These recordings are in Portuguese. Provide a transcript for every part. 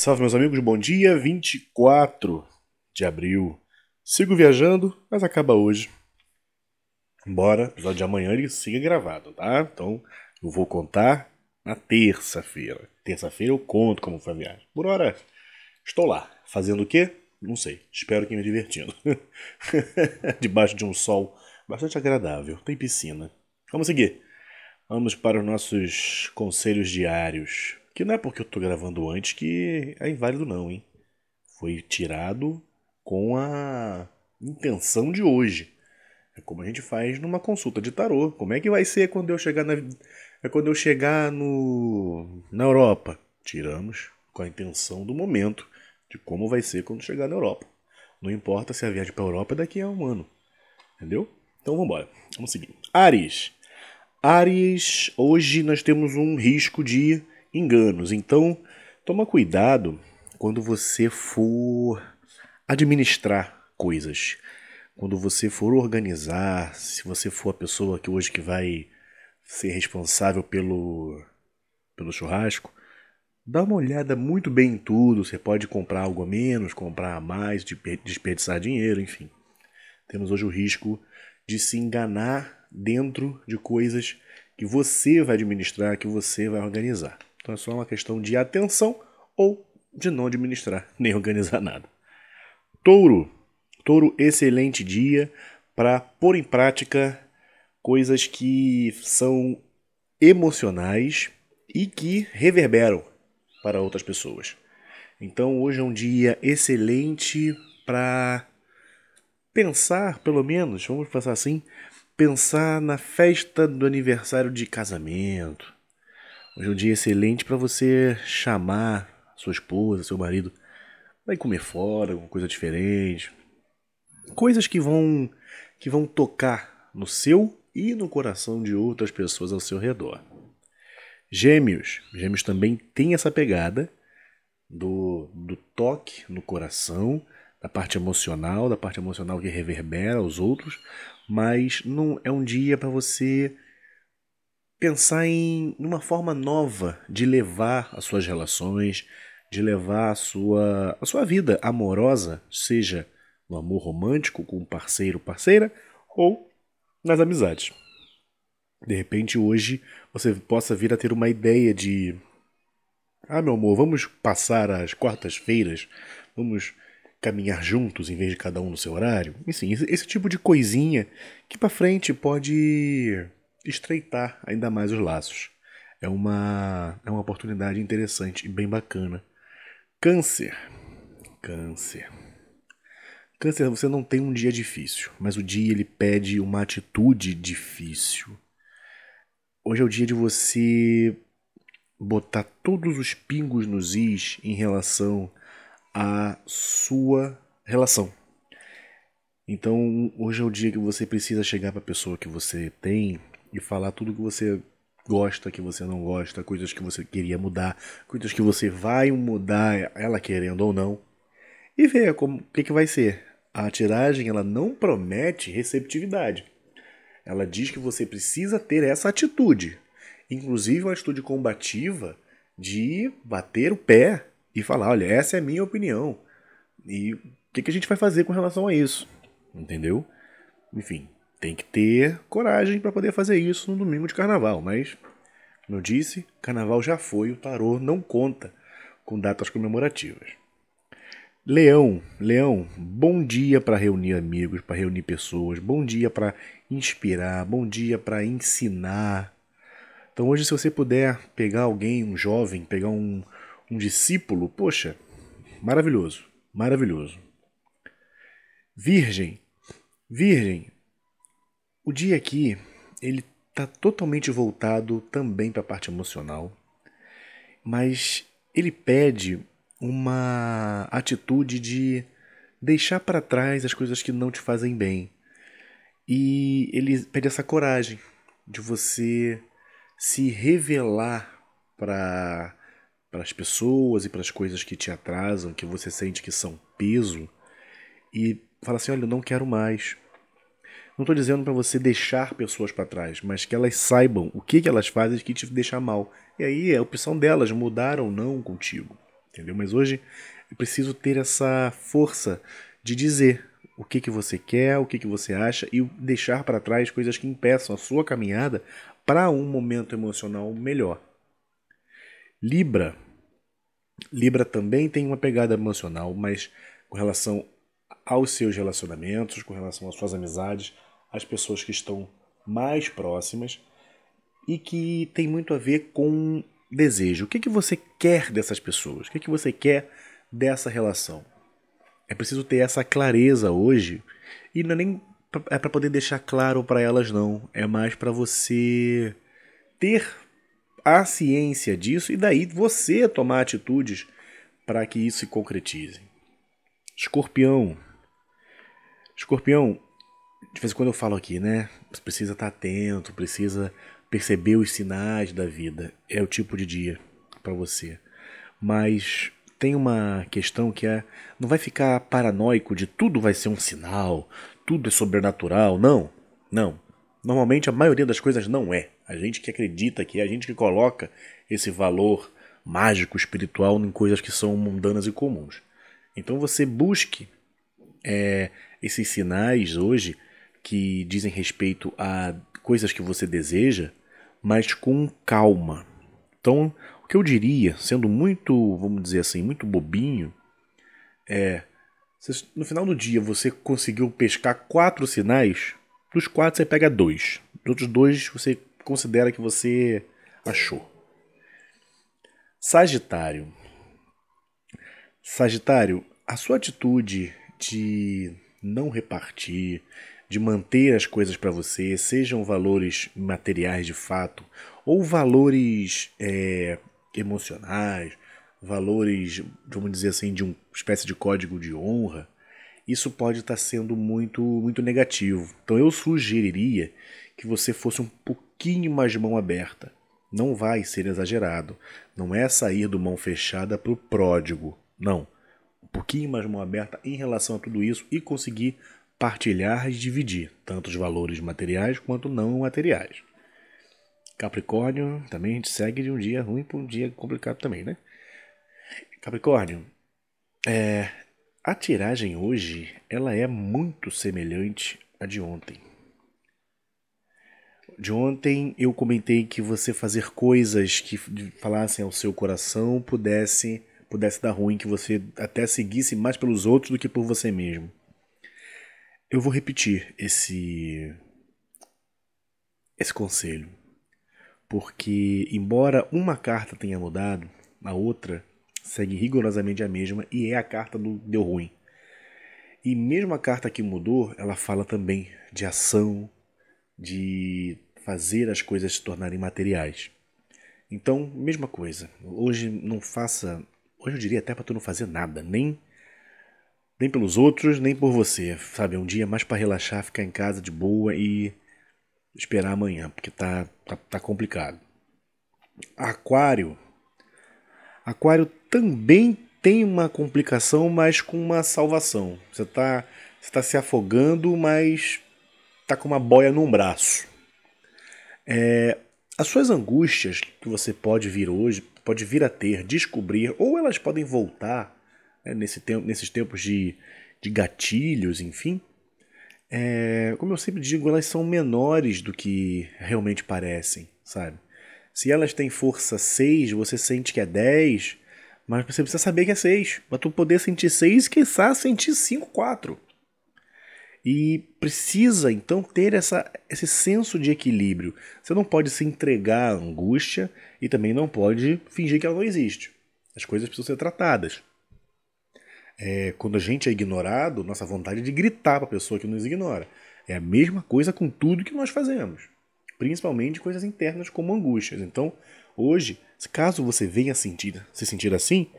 Salve, meus amigos, bom dia. 24 de abril. Sigo viajando, mas acaba hoje. Embora o episódio de amanhã ele siga gravado, tá? Então eu vou contar na terça-feira. Terça-feira eu conto como foi a viagem. Por hora, estou lá. Fazendo o quê? Não sei. Espero que me divertindo. Debaixo de um sol bastante agradável. Tem piscina. Vamos seguir. Vamos para os nossos conselhos diários. Que não é porque eu tô gravando antes que é inválido, não, hein? Foi tirado com a intenção de hoje. É como a gente faz numa consulta de tarô. Como é que vai ser quando eu chegar na é quando eu chegar no na Europa? Tiramos com a intenção do momento de como vai ser quando chegar na Europa. Não importa se a viagem para a Europa é daqui a um ano. Entendeu? Então vamos embora. Vamos seguir. Ares. Ares, hoje nós temos um risco de enganos. Então, toma cuidado quando você for administrar coisas. Quando você for organizar, se você for a pessoa que hoje que vai ser responsável pelo pelo churrasco, dá uma olhada muito bem em tudo. Você pode comprar algo a menos, comprar a mais, desperdiçar dinheiro, enfim. Temos hoje o risco de se enganar dentro de coisas que você vai administrar, que você vai organizar. Então é só uma questão de atenção ou de não administrar nem organizar nada. Touro. Touro, excelente dia para pôr em prática coisas que são emocionais e que reverberam para outras pessoas. Então hoje é um dia excelente para pensar, pelo menos, vamos pensar assim, pensar na festa do aniversário de casamento, Hoje é um dia excelente para você chamar sua esposa, seu marido, vai comer fora, alguma coisa diferente. Coisas que vão que vão tocar no seu e no coração de outras pessoas ao seu redor. Gêmeos, Gêmeos também tem essa pegada do, do toque no coração, da parte emocional, da parte emocional que reverbera aos outros, mas não é um dia para você pensar em uma forma nova de levar as suas relações, de levar a sua, a sua vida amorosa, seja no amor romântico com um parceiro, parceira, ou nas amizades. De repente hoje você possa vir a ter uma ideia de ah, meu amor, vamos passar as quartas-feiras, vamos caminhar juntos em vez de cada um no seu horário. Enfim, esse, esse tipo de coisinha que para frente pode estreitar ainda mais os laços. É uma, é uma oportunidade interessante e bem bacana. Câncer. Câncer. Câncer, você não tem um dia difícil, mas o dia ele pede uma atitude difícil. Hoje é o dia de você botar todos os pingos nos is em relação à sua relação. Então, hoje é o dia que você precisa chegar para a pessoa que você tem e falar tudo que você gosta, que você não gosta, coisas que você queria mudar, coisas que você vai mudar, ela querendo ou não, e ver como o que, que vai ser. A tiragem ela não promete receptividade. Ela diz que você precisa ter essa atitude, inclusive uma atitude combativa de bater o pé e falar, olha, essa é a minha opinião. E o que, que a gente vai fazer com relação a isso? Entendeu? Enfim, tem que ter coragem para poder fazer isso no domingo de carnaval, mas, como eu disse, carnaval já foi, o tarô não conta com datas comemorativas. Leão, Leão, bom dia para reunir amigos, para reunir pessoas, bom dia para inspirar, bom dia para ensinar. Então hoje se você puder pegar alguém, um jovem, pegar um, um discípulo, poxa, maravilhoso, maravilhoso. Virgem, Virgem, o dia aqui, ele está totalmente voltado também para a parte emocional, mas ele pede uma atitude de deixar para trás as coisas que não te fazem bem. E ele pede essa coragem de você se revelar para para as pessoas e para as coisas que te atrasam, que você sente que são peso, e fala assim: olha, eu não quero mais. Não estou dizendo para você deixar pessoas para trás, mas que elas saibam o que, que elas fazem que te deixa mal. E aí é a opção delas mudar ou não contigo. entendeu? Mas hoje eu preciso ter essa força de dizer o que, que você quer, o que, que você acha e deixar para trás coisas que impeçam a sua caminhada para um momento emocional melhor. Libra. Libra também tem uma pegada emocional, mas com relação aos seus relacionamentos, com relação às suas amizades, às pessoas que estão mais próximas e que tem muito a ver com desejo. O que, que você quer dessas pessoas? O que, que você quer dessa relação? É preciso ter essa clareza hoje e não é nem é para poder deixar claro para elas não, é mais para você ter a ciência disso e daí você tomar atitudes para que isso se concretize. Escorpião. Escorpião, de vez em quando eu falo aqui, né? Você precisa estar atento, precisa perceber os sinais da vida. É o tipo de dia para você. Mas tem uma questão que é não vai ficar paranoico de tudo vai ser um sinal, tudo é sobrenatural, não. Não. Normalmente a maioria das coisas não é. A gente que acredita que é a gente que coloca esse valor mágico, espiritual em coisas que são mundanas e comuns. Então você busque é, esses sinais hoje que dizem respeito a coisas que você deseja, mas com calma. Então, o que eu diria, sendo muito, vamos dizer assim, muito bobinho, é no final do dia você conseguiu pescar quatro sinais, dos quatro você pega dois. Dos outros dois você considera que você achou. Sagitário. Sagitário, a sua atitude de não repartir, de manter as coisas para você, sejam valores materiais de fato ou valores é, emocionais, valores, vamos dizer assim, de uma espécie de código de honra, isso pode estar tá sendo muito, muito negativo. Então eu sugeriria que você fosse um pouquinho mais de mão aberta. Não vai ser exagerado. Não é sair do mão fechada para o pródigo. Não. Um pouquinho mais de mão aberta em relação a tudo isso e conseguir partilhar e dividir, tanto os valores materiais quanto não materiais. Capricórnio, também a gente segue de um dia ruim para um dia complicado também, né? Capricórnio, é, a tiragem hoje ela é muito semelhante à de ontem. De ontem eu comentei que você fazer coisas que falassem ao seu coração pudesse pudesse dar ruim, que você até seguisse mais pelos outros do que por você mesmo. Eu vou repetir esse esse conselho, porque embora uma carta tenha mudado, a outra segue rigorosamente a mesma e é a carta do deu ruim. E mesmo a carta que mudou, ela fala também de ação, de fazer as coisas se tornarem materiais. Então, mesma coisa. Hoje não faça, hoje eu diria até para tu não fazer nada, nem nem pelos outros, nem por você. Sabe, é um dia mais para relaxar, ficar em casa de boa e esperar amanhã, porque tá, tá, tá complicado. Aquário. Aquário também tem uma complicação, mas com uma salvação. Você está você tá se afogando, mas tá com uma boia num braço. É, as suas angústias que você pode vir hoje, pode vir a ter, descobrir, ou elas podem voltar né, nesse nesses tempos de, de gatilhos, enfim, é, como eu sempre digo, elas são menores do que realmente parecem, sabe? Se elas têm força 6, você sente que é 10, mas você precisa saber que é 6. Para tu poder sentir 6, quiçá sentir 5, 4. E precisa então ter essa, esse senso de equilíbrio. Você não pode se entregar à angústia e também não pode fingir que ela não existe. As coisas precisam ser tratadas é, quando a gente é ignorado, nossa vontade é de gritar para a pessoa que nos ignora. É a mesma coisa com tudo que nós fazemos, principalmente coisas internas como angústias. Então, hoje, caso você venha sentir, se sentir assim,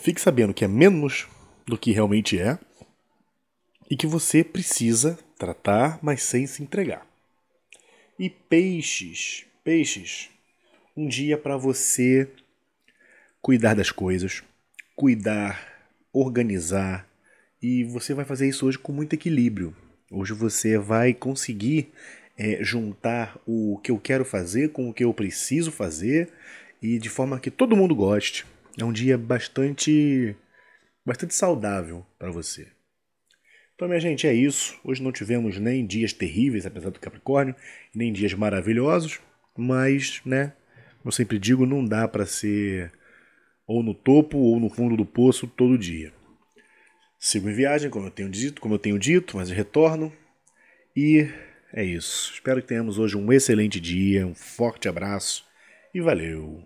fique sabendo que é menos do que realmente é e que você precisa tratar, mas sem se entregar. E peixes, peixes, um dia para você cuidar das coisas, cuidar, organizar. E você vai fazer isso hoje com muito equilíbrio. Hoje você vai conseguir é, juntar o que eu quero fazer com o que eu preciso fazer e de forma que todo mundo goste, é um dia bastante bastante saudável para você. Então, minha gente, é isso. Hoje não tivemos nem dias terríveis, apesar do Capricórnio, nem dias maravilhosos, mas, né, eu sempre digo, não dá para ser ou no topo ou no fundo do poço todo dia. Sigo em viagem, como eu tenho dito, como eu tenho dito, mas retorno. E é isso. Espero que tenhamos hoje um excelente dia, um forte abraço e valeu.